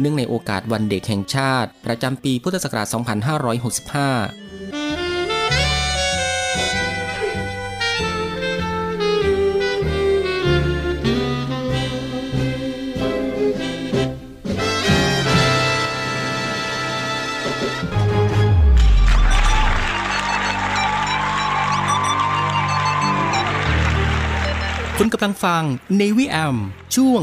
เนื่องในโอกาสวันเด็กแห่งชาติ ประจำปีพุทธศักราช 2565คุณกำลังฟัง Navy AM ช่วง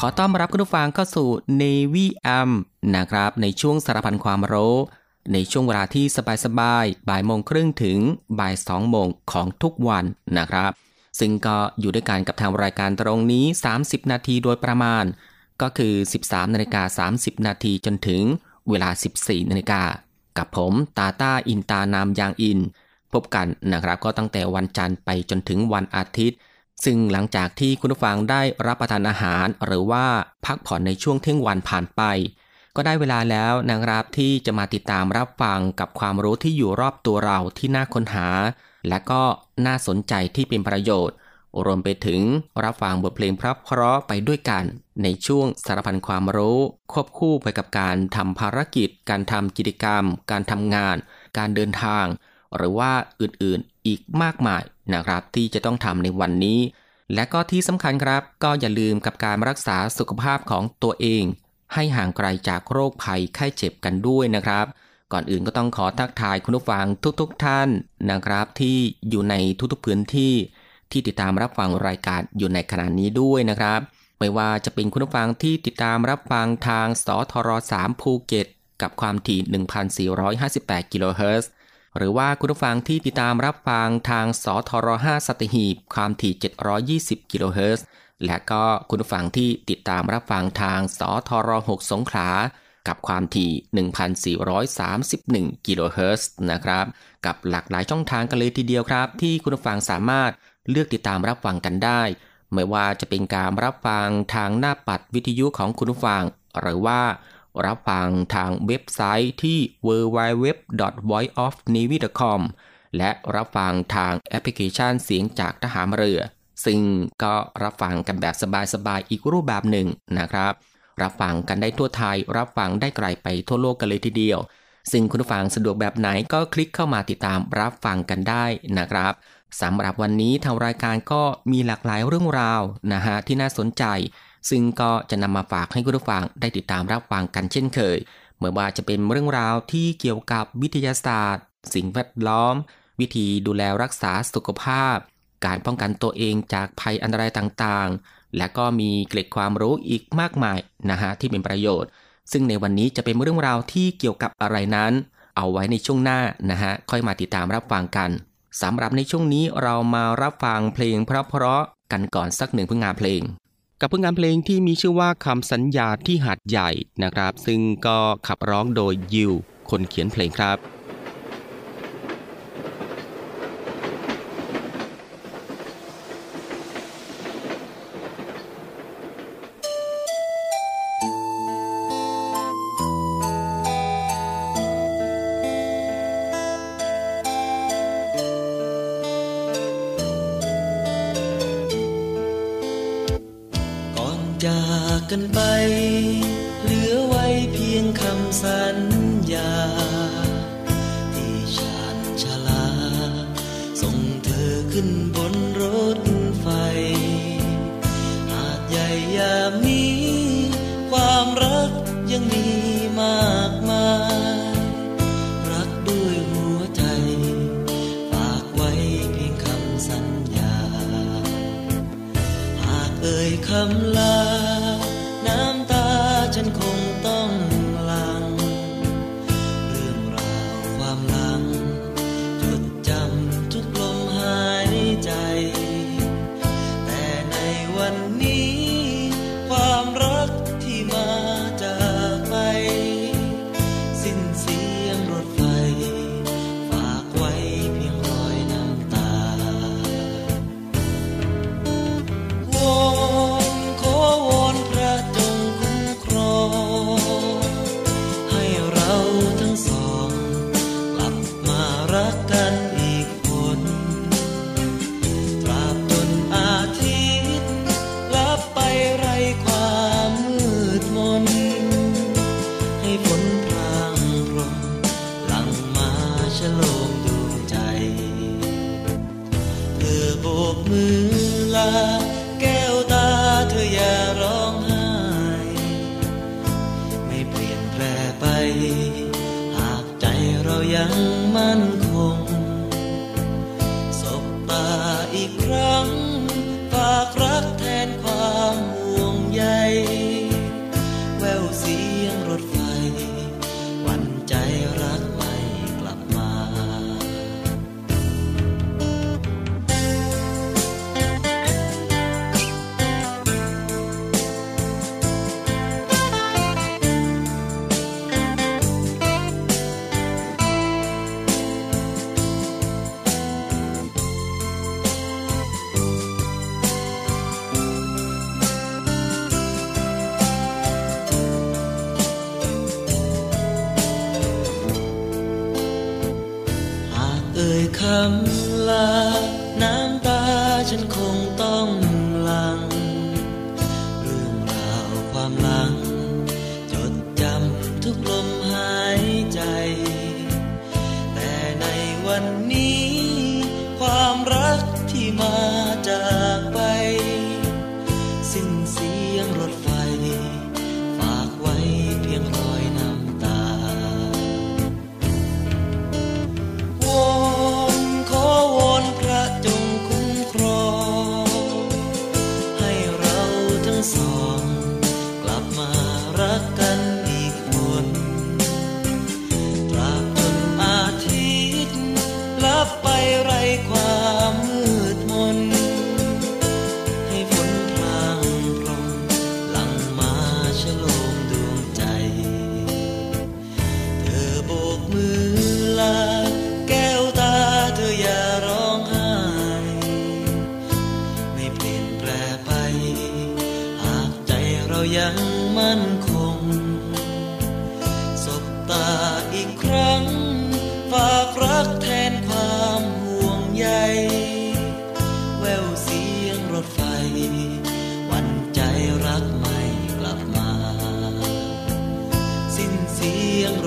ขอต้อนรับคุณผู้ฟังเข้าสู่ Navy AM นะครับ ในช่วงสารพันความรู้ในช่วงเวลาที่สบายๆบ่ายโมงครึ่งถึงบ่ายสองโมงของทุกวันนะครับ ซึ่งก็อยู่ด้วยกันกับทางรายการตรงนี้ 30 นาทีโดยประมาณ ก็คือ 13นาฬิกา30 นาทีจนถึงเวลา 14นาฬิกากับผมตาตาอินตานามยางอิน พบกันนะครับก็ตั้งแต่วันจันทร์ไปจนถึงวันอาทิตย์ ซึ่งหลังจากที่คุณผู้ฟังได้รับประทานอาหารหรือว่าพักผ่อนในช่วงเที่ยงวันผ่านไป ก็ได้เวลาแล้วนะครับที่จะมาติดตามรับฟังกับความรู้ที่อยู่รอบตัวเราที่น่าค้นหา และก็น่าสนใจที่เป็นประโยชน์รวมไปถึงรับฟังบทเพลงเพราะไปด้วยกันในช่วงสารพันความรู้ ควบคู่ไปกับการทำภารกิจ การทำกิจกรรม การทำงาน การเดินทาง หรือว่าอื่นๆอีกมากมาย นะครับ ที่จะต้องทำในวันนี้ และก็ที่สำคัญครับ ก็อย่าลืมกับการรักษาสุขภาพของตัวเอง ให้ห่างไกลจากโรคภัยไข้เจ็บกันด้วยนะครับ ก่อนอื่นก็ต้องขอทักทายคุณผู้ฟังทุกๆทท่านนะครับ ที่อยู่ในทุกๆพื้นที่ ที่ติดตามรับฟังรายการอยู่ในขณะนี้ด้วยนะครับไม่ว่าจะเป็นคุณผู้ฟังที่ติดตามรับฟังทางสทร3ภูเก็ตกับความถี่ 1,458 กิโลเฮิรตซ์ หรือว่าคุณผู้ฟังที่ติดตามรับฟังทางสทร5สัตหีบความถี่ 720 กิโลเฮิรตซ์และก็คุณผู้ฟังที่ติดตามรับฟังทางสทร6สงขลากับความถี่ 1,431 กิโลเฮิรตซ์นะครับ กับหลากหลายช่องทางกันเลยทีเดียวครับ ที่คุณผู้ฟังสามารถเลือกติดตามรับฟังกันได้ ไม่ว่าจะเป็นการรับฟังทางหน้าปัดวิทยุของคุณผู้ฟัง หรือว่า รับฟังทางเว็บไซต์ที่ www.voiceofnavy.com และรับฟังทางแอปพลิเคชันเสียงจากทหารเรือ ซึ่งก็รับฟังกันแบบสบายๆอีกรูปแบบหนึ่งนะครับ รับฟังกันได้ทั่วไทย รับฟังได้ไกลไปทั่วโลกกันเลยทีเดียว ซึ่งคุณฟังสะดวกแบบไหนก็คลิกเข้ามาติดตามรับฟังกันได้นะครับสำหรับวันนี้ทางรายการก็มีหลากหลายเรื่องราวนะฮะที่น่าสนใจ ซึ่งก็จะนำมาฝากให้คุณผู้ฟังได้ติดตามรับฟังกันเช่นเคยเมื่อว่าจะเป็นเรื่องราวที่เกี่ยวกับวิทยาศาสตร์ สิ่งแวดล้อม วิธีดูแลรักษาสุขภาพ การป้องกันตัวเองจากภัยอันตรายต่างๆ และก็มีเกร็ดความรู้อีกมากมายนะฮะที่เป็นประโยชน์ ซึ่งในวันนี้จะเป็นเรื่องราวที่เกี่ยวกับอะไรนั้น เอาไว้ในช่วงหน้านะฮะค่อยมาติดตามรับฟังกันสำหรับในช่วงนี้เรามารับฟังเพลงเพราะๆกันก่อนสักหนึ่งผลงานเพลง กับผลงานเพลงที่มีชื่อว่าคำสัญญาที่หาดใหญ่นะครับ ซึ่งก็ขับร้องโดยยิวคนเขียนเพลงครับ จากกันไป เหลือไว้เพียงคำสัญญา ที่ชาญชลา ส่งเธอขึ้นบน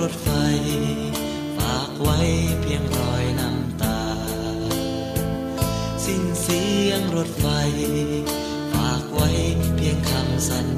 รถไฟ ฝากไว้เพียงรอยน้ำตา สิ้นเสียงรถไฟ ฝากไว้เพียงคำสัญ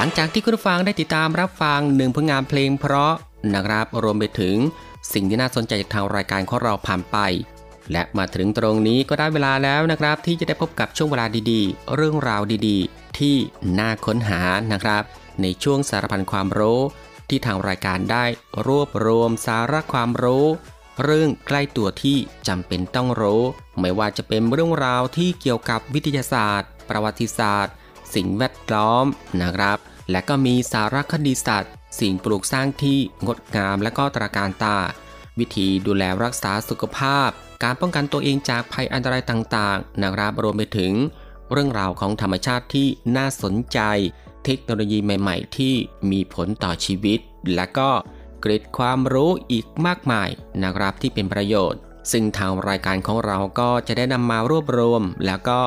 หลังจากที่คุณผู้ฟังได้ติดตามรับฟังหนึ่งผลงานเพลงเพราะนะครับรวมไปถึงสิ่งที่น่าสนใจจากทางรายการของเราผ่านไป และมาถึงตรงนี้ก็ได้เวลาแล้วนะครับ ที่จะได้พบกับช่วงเวลาดีๆ เรื่องราวดีๆ ที่น่าค้นหานะครับ ในช่วงสารพันความรู้ที่ทางรายการได้รวบรวมสาระความรู้ เรื่องใกล้ตัวที่จำเป็นต้องรู้ ไม่ว่าจะเป็นเรื่องราวที่เกี่ยวกับวิทยาศาสตร์ ประวัติศาสตร์ สิ่งแวดล้อมนะครับ และก็มีสารคดีสัตว์ สิ่งปลูกสร้างที่งดงามและก็ตราการตา วิธีดูแลรักษาสุขภาพ การป้องกันตัวเองจากภัยอันตรายต่างๆนะครับรวมไปถึง เรื่องราวของธรรมชาติที่น่าสนใจ เทคโนโลยีใหม่ ๆ ที่มีผลต่อชีวิต และก็เกร็ดความรู้อีกมากมายนะครับที่เป็นประโยชน์ซึ่งทางรายการของเราก็จะได้นำมารวบรวม แล้วก็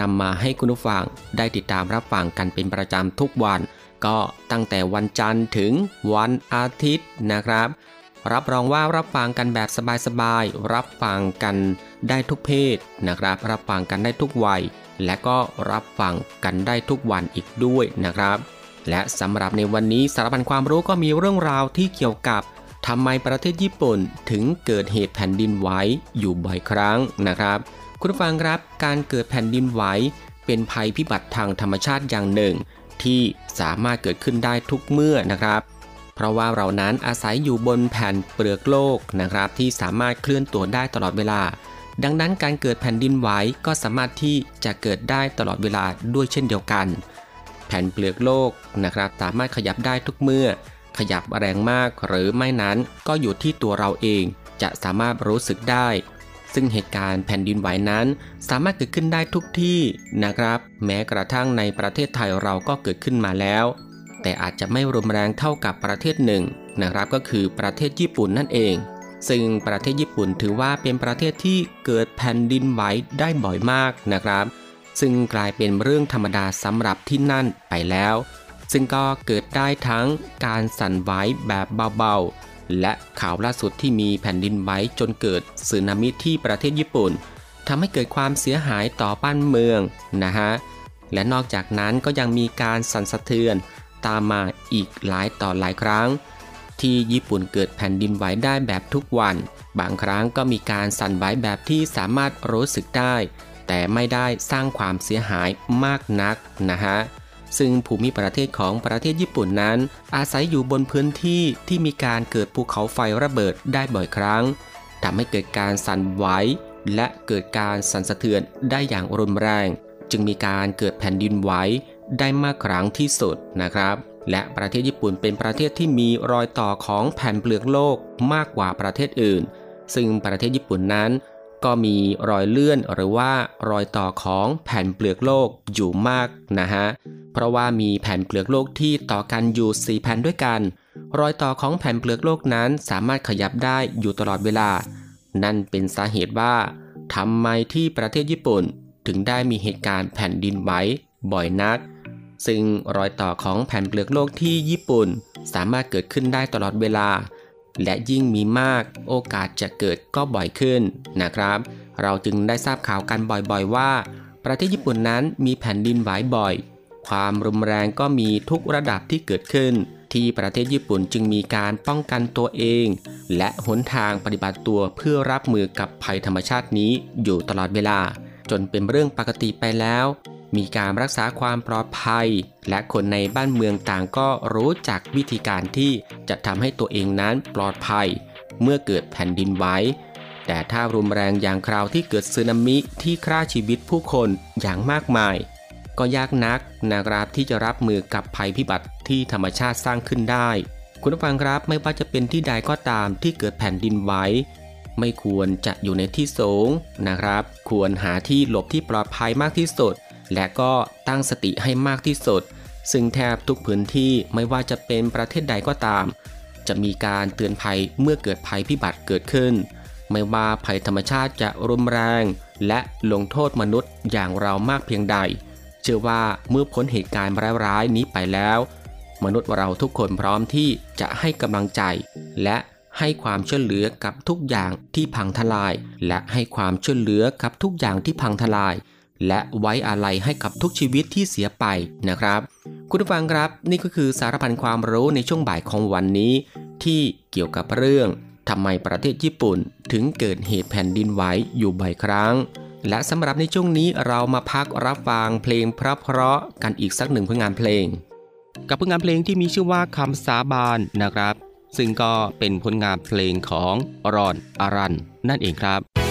นำมาให้คุณผู้ฟังได้ติดตามรับฟังกันเป็นประจำทุกวัน ก็ตั้งแต่วันจันทร์ถึงวันอาทิตย์นะครับ รับรองว่ารับฟังกันแบบสบายๆรับฟังกันได้ทุกเพศนะครับ รับฟังกันได้ทุกวัย และก็รับฟังกันได้ทุกวันอีกด้วยนะครับ และสำหรับในวันนี้สารพันความรู้ก็มีเรื่องราวที่เกี่ยวกับทำไมประเทศญี่ปุ่นถึงเกิดเหตุแผ่นดินไหวอยู่บ่อยครั้งนะครับ คุณฟังครับการเกิดแผ่นดินไหวเป็นภัยพิบัติทางธรรมชาติอย่างหนึ่ง ที่สามารถเกิดขึ้นได้ทุกเมื่อนะครับ เพราะว่าเรานั้นอาศัยอยู่บนแผ่นเปลือกโลกนะครับ ที่สามารถเคลื่อนตัวได้ตลอดเวลา ดังนั้นการเกิดแผ่นดินไหวก็สามารถที่จะเกิดได้ตลอดเวลาด้วยเช่นเดียวกัน แผ่นเปลือกโลกนะครับ สามารถขยับได้ทุกเมื่อ ขยับแรงมากหรือไม่นั้นก็อยู่ที่ตัวเราเองจะสามารถรู้สึกได้ ซึ่งเหตุการณ์แผ่นดินไหวนั้น สามารถเกิดขึ้นได้ทุกที่นะครับ แม้กระทั่งในประเทศไทยเราก็เกิดขึ้นมาแล้ว แต่อาจจะไม่รุนแรงเท่ากับประเทศหนึ่งนะครับก็คือประเทศญี่ปุ่นนั่นเอง ซึ่งประเทศญี่ปุ่นถือว่าเป็นประเทศที่เกิดแผ่นดินไหวได้บ่อยมากนะครับ ซึ่งกลายเป็นเรื่องธรรมดาสำหรับที่นั่นไปแล้ว ซึ่งก็เกิดได้ทั้งการสั่นไหวแบบเบาๆ และข่าวล่าสุดที่มีแผ่นดินไหวจนเกิดสึนามิที่ประเทศญี่ปุ่นทำให้เกิดความเสียหายต่อบ้านเมืองนะฮะ และนอกจากนั้นก็ยังมีการสั่นสะเทือนตามมาอีกหลายต่อหลายครั้ง ที่ญี่ปุ่นเกิดแผ่นดินไหวได้แบบทุกวัน บางครั้งก็มีการสั่นไหวแบบที่สามารถรู้สึกได้ แต่ไม่ได้สร้างความเสียหายมากนักนะฮะ ซึ่งภูมิประเทศของประเทศญี่ปุ่นนั้น อาศัยอยู่บนพื้นที่ที่มีการเกิดภูเขาไฟระเบิดได้บ่อยครั้งทำให้เกิดการสั่นไหวและเกิดการสั่นสะเทือนได้อย่างรุนแรง จึงมีการเกิดแผ่นดินไหวได้มากครั้งที่สุดนะครับ และประเทศญี่ปุ่นเป็นประเทศที่มีรอยต่อของแผ่นเปลือกโลกมากกว่าประเทศอื่น ซึ่งประเทศญี่ปุ่นนั้น ก็มีรอยเลื่อนหรือว่ารอยต่อของแผ่นเปลือกโลกอยู่มากนะฮะ เพราะว่ามีแผ่นเปลือกโลกที่ต่อกันอยู่ 4 แผ่นด้วยกัน รอยต่อของแผ่นเปลือกโลกนั้นสามารถขยับได้อยู่ตลอดเวลา นั่นเป็นสาเหตุว่าทำไมที่ประเทศญี่ปุ่นถึงได้มีเหตุการณ์แผ่นดินไหวบ่อยนัก ซึ่งรอยต่อของแผ่นเปลือกโลกที่ญี่ปุ่น สามารถเกิดขึ้นได้ตลอดเวลา และยิ่งมีมากโอกาสจะเกิดก็บ่อยขึ้นนะครับ เราจึงได้ทราบข่าวกันบ่อยๆว่า ประเทศญี่ปุ่นนั้นมีแผ่นดินไหวบ่อย ความรุนแรงก็มีทุกระดับที่เกิดขึ้น ที่ประเทศญี่ปุ่นจึงมีการป้องกันตัวเอง และหนทางปฏิบัติตัวเพื่อรับมือกับภัยธรรมชาตินี้อยู่ตลอดเวลา จนเป็นเรื่องปกติไปแล้ว มีการรักษาความปลอดภัย และคนในบ้านเมืองต่างก็รู้จักวิธีการที่จะทำให้ตัวเองนั้นปลอดภัย เมื่อเกิดแผ่นดินไหวแต่ถ้ารุนแรงอย่างคราวที่เกิดสึนามิที่ฆ่าชีวิตผู้คนอย่างมากมาย ก็ยากนักนะครับที่จะรับมือกับภัยพิบัติที่ธรรมชาติสร้างขึ้นได้ คุณผู้ฟังครับไม่ว่าจะเป็นที่ใดก็ตามที่เกิดแผ่นดินไหวไม่ควรจะอยู่ในที่สูงนะครับ ควรหาที่หลบที่ปลอดภัยมากที่สุด และก็ตั้งสติให้มากที่สุด ซึ่งแทบทุกพื้นที่ไม่ว่าจะเป็นประเทศใดก็ตาม จะมีการเตือนภัยเมื่อเกิดภัยพิบัติเกิดขึ้น ไม่ว่าภัยธรรมชาติจะรุนแรง และลงโทษมนุษย์อย่างเรามากเพียงใด เชื่อว่าเมื่อพ้นเหตุการณ์ร้ายๆนี้ไปแล้ว มนุษย์เราทุกคนพร้อมที่จะให้กำลังใจ และให้ความช่วยเหลือกับทุกอย่างที่พังทลาย และให้ความช่วยเหลือกับทุกอย่างที่พังทลาย และไว้อาลัยให้กับทุกชีวิตที่เสียไปนะครับ คุณผู้ฟังครับ นี่ก็คือสารพันความรู้ในช่วงบ่ายของวันนี้ ที่เกี่ยวกับเรื่องทำไมประเทศญี่ปุ่นถึงเกิดเหตุแผ่นดินไหวอยู่บ่อยครั้ง และสำหรับในช่วงนี้เรามาพักรับฟังเพลงเพราะๆกันอีกสักหนึ่งผลงานเพลง กับผลงานเพลงที่มีชื่อว่าคำสาบานนะครับ ซึ่งก็เป็นผลงานเพลงของรอนอารันนั่นเองครับ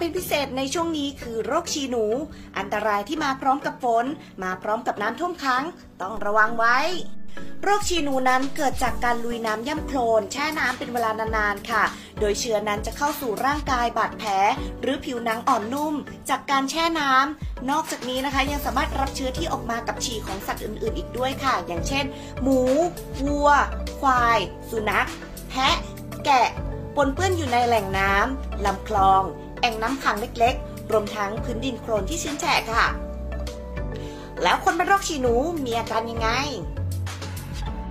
เป็นพิเศษในช่วงนี้คือโรคชีหนู อันตรายที่มาพร้อมกับฝน มาพร้อมกับน้ำท่วมขัง ต้องระวังไว้ โรคชีหนูนั้นเกิดจากการลุยน้ำย่ำโคลนแช่น้ำเป็นเวลานานๆค่ะ โดยเชื้อนั้นจะเข้าสู่ร่างกายบาดแผล หรือผิวหนังอ่อนนุ่ม จากการแช่น้ำนอกจากนี้นะคะยังสามารถรับเชื้อที่ออกมากับฉี่ของสัตว์อื่น ๆ อีกด้วยค่ะ อย่างเช่น หมู วัว ควาย สุนัข แพะ แกะปนเปื้อนอยู่ในแหล่งน้ำลำคลอง แอ่งน้ำขังเล็กๆ รวมทั้งพื้นดินโคลนที่ชื้นแฉะค่ะ แล้วคนเป็นโรคฉี่หนูมีอาการยังไง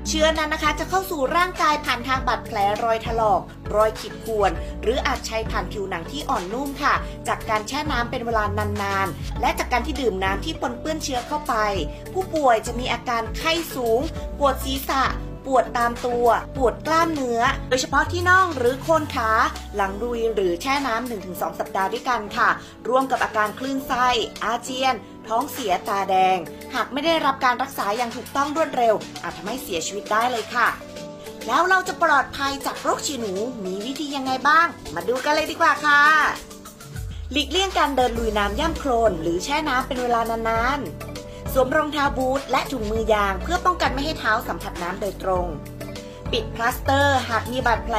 เชื้อนั้นนะคะจะเข้าสู่ร่างกายผ่านทางบาดแผลรอยถลอก รอยขีดข่วน หรืออาจใช้ผ่านผิวหนังที่อ่อนนุ่มค่ะ จากการแช่น้ำเป็นเวลานานๆ และจากการที่ดื่มน้ำที่ปนเปื้อนเชื้อเข้าไป ผู้ป่วยจะมีอาการไข้สูง ปวดศีรษะ วดตามตัว ปวดกล้ามเนื้อ โดยเฉพาะที่น่องหรือโคนขา หลังรุยหรือแช่น้ำ 1-2 สัปดาห์ด้วยกันค่ะ ร่วมกับอาการคลื่นไส้ อาเจียน ท้องเสียตาแดง หากไม่ได้รับการรักษาอย่างถูกต้องรวดเร็ว อาจทำให้เสียชีวิตได้เลยค่ะ แล้วเราจะปลอดภัยจากโรคฉี่หนู มีวิธียังไงบ้าง มาดูกันเลยดีกว่าค่ะ หลีกเลี่ยงการเดินลุยน้ำย่ำโคลนหรือแช่น้ำเป็นเวลานานๆ สวมรองเท้าบูทและถุงมือยางเพื่อป้องกันไม่ให้เท้าสัมผัสน้ำโดยตรง ปิดพลาสเตอร์หากมีบาดแผล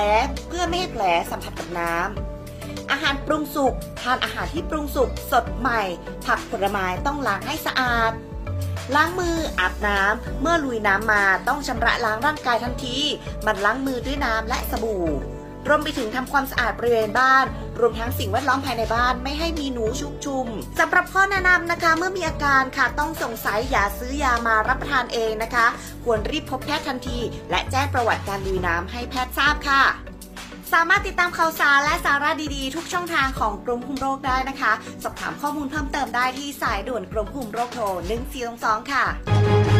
เพื่อไม่ให้แผลสัมผัสกับน้ำ อาหารปรุงสุกทานอาหารที่ปรุงสุกสดใหม่ ผักผลไม้ต้องล้างให้สะอาด ล้างมืออาบน้ำเมื่อลุยน้ำมาต้องชำระล้างร่างกายทันทีหมั่นล้างมือด้วยน้ำและสบู่ รวมไปถึงทำความสะอาดบริเวณบ้าน รวมทั้งสิ่งแวดล้อมภายในบ้านไม่ให้มีหนูชุกชุมสำหรับข้อแนะนำนะคะเมื่อมีอาการค่ะต้องสงสัยอย่าซื้อยามารับประทานเองนะคะ ควรรีบพบแพทย์ทันที และแจ้งประวัติการลุยน้ำให้แพทย์ทราบค่ะสามารถติดตามข่าวสารและสาระดีๆ ทุกช่องทางของกรมคุมโรคได้นะคะ สอบถามข้อมูลเพิ่มเติมได้ที่สายด่วนกรมคุมโรคโทร 1422 ค่ะ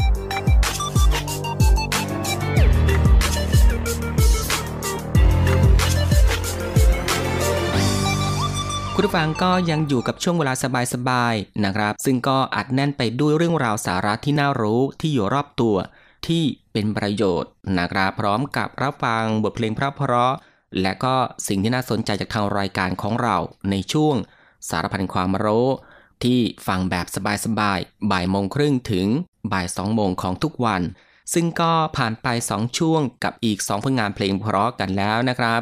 คุณผู้ฟังก็ยังอยู่กับช่วงเวลาสบายๆนะครับ ซึ่งก็อัดแน่นไปด้วยเรื่องราวสาระที่น่ารู้ที่อยู่รอบตัว ที่เป็นประโยชน์นะครับพร้อมกับรับฟังบทเพลงเพราะๆและก็สิ่งที่น่าสนใจจากทางรายการของเราในช่วงสารพันความรู้ที่ฟังแบบสบายๆบ่ายโมงครึ่งถึงบ่ายสองโมงของทุกวัน ซึ่งก็ผ่านไป 2 ช่วงกับอีก 2 ผลงานเพลงเพราะกันแล้วนะครับ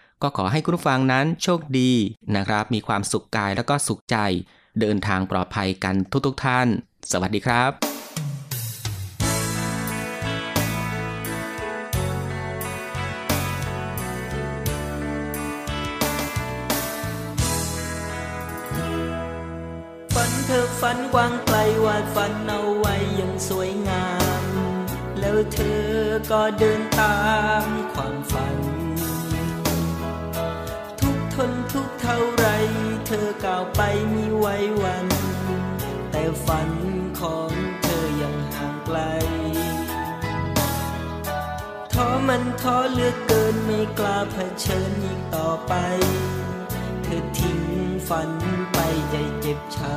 ก็ขอให้คุณผู้ฟังนั้นโชคดีนะครับ มีความสุขกายแล้วก็สุขใจ เดินทางปลอดภัยกันทุกๆทท่าน สวัสดีครับฝันเธอฝันกว้างไกลวาดฝันเอาไว้อย่างสวยงาม แล้วเธอก็เดินตามความฝัน เท่าไรเธอก้าวไปมีไว้วัน แต่ฝันของเธอยังห่างไกลท้อมันท้อเหลือกเกินไม่กล้าเผชิญอีกต่อไป เธอทิ้งฝันไปใจเจ็บช้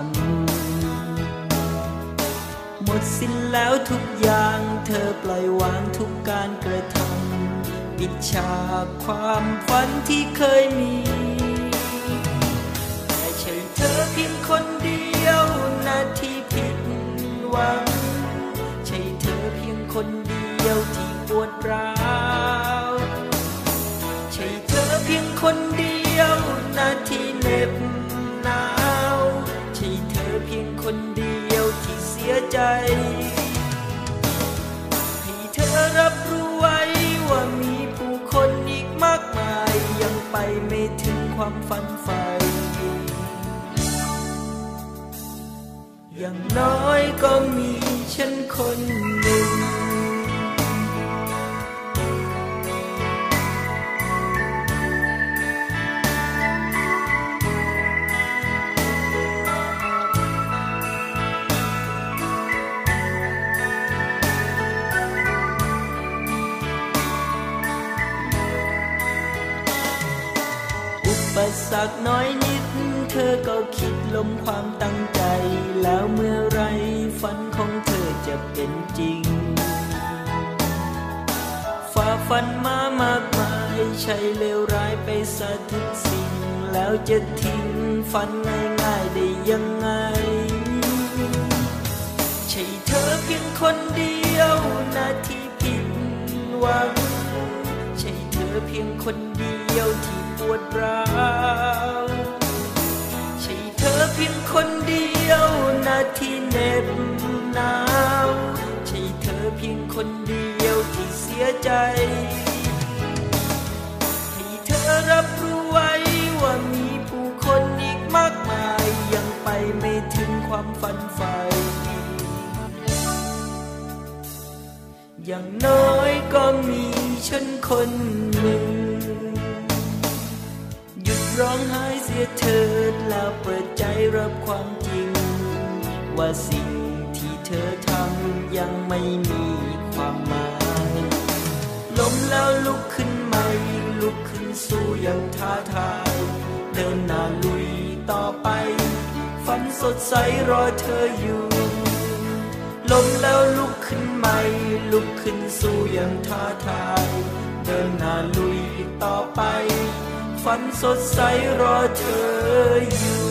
ำหมดสิ้นแล้วทุกอย่างเธอปล่อยวางทุกการกระทำปิดฉากความฝันที่เคยมี อเพียงคนเดียวนาที่ผิดหวัง ใช่เธอเพียงคนเดียวที่ปวดร้าวใช่เธอเพียงคนเดียวนาที่เหน็บหนาวใช่เธอเพียงคนเดียวที่เสียใจ ให้เธอรับรู้ไว้ว่ามีผู้คนอีกมากมาย ยังไปไม่ถึงความฝันใฝ่ อย่างน้อยก็มีฉันคนหนึ่งอุปสรรคน้อยนิดเธอก็คิด ลมความตั้งใจ แล้วเมื่อไรฝันของเธอจะเป็นจริงฝ่าฟันมามากมายใช่เลวร้ายไปซะทุกสิ่ง แล้วจะทิ้งฝันง่ายๆได้ยังไง ใช่เธอเพียงคนเดียวนาที่ผิดหวัง ใช่เธอเพียงคนเดียวที่ปวดร้าว ธอเพียงคนเดียวนาที่เหน็บหนาวใช่เธอเพียงคนเดียวที่เสียใจ ให้เธอรับรู้ไว้ว่ามีผู้คนอีกมากมาย ยังไปไม่ถึงความฝันใฝ่อย่างน้อยก็มีฉันคนหนึ่ง หยุดร้องไห้ สียเถิดแล้วเปิดใจรับความจริง ว่าสิ่งที่เธอทำยังไม่มีความหมายล้มแล้วลุกขึ้นใหม่ลุกขึ้นสู้อย่างท้าทาย เดินหน้าลุยต่อไป ฝันสดใสรอเธออยู่ล้มแล้วลุกขึ้นใหม่ลุกขึ้นสู้อย่างท้าทาย เดินหน้าลุยต่อไป ฝันสดใสรอ เธออยู่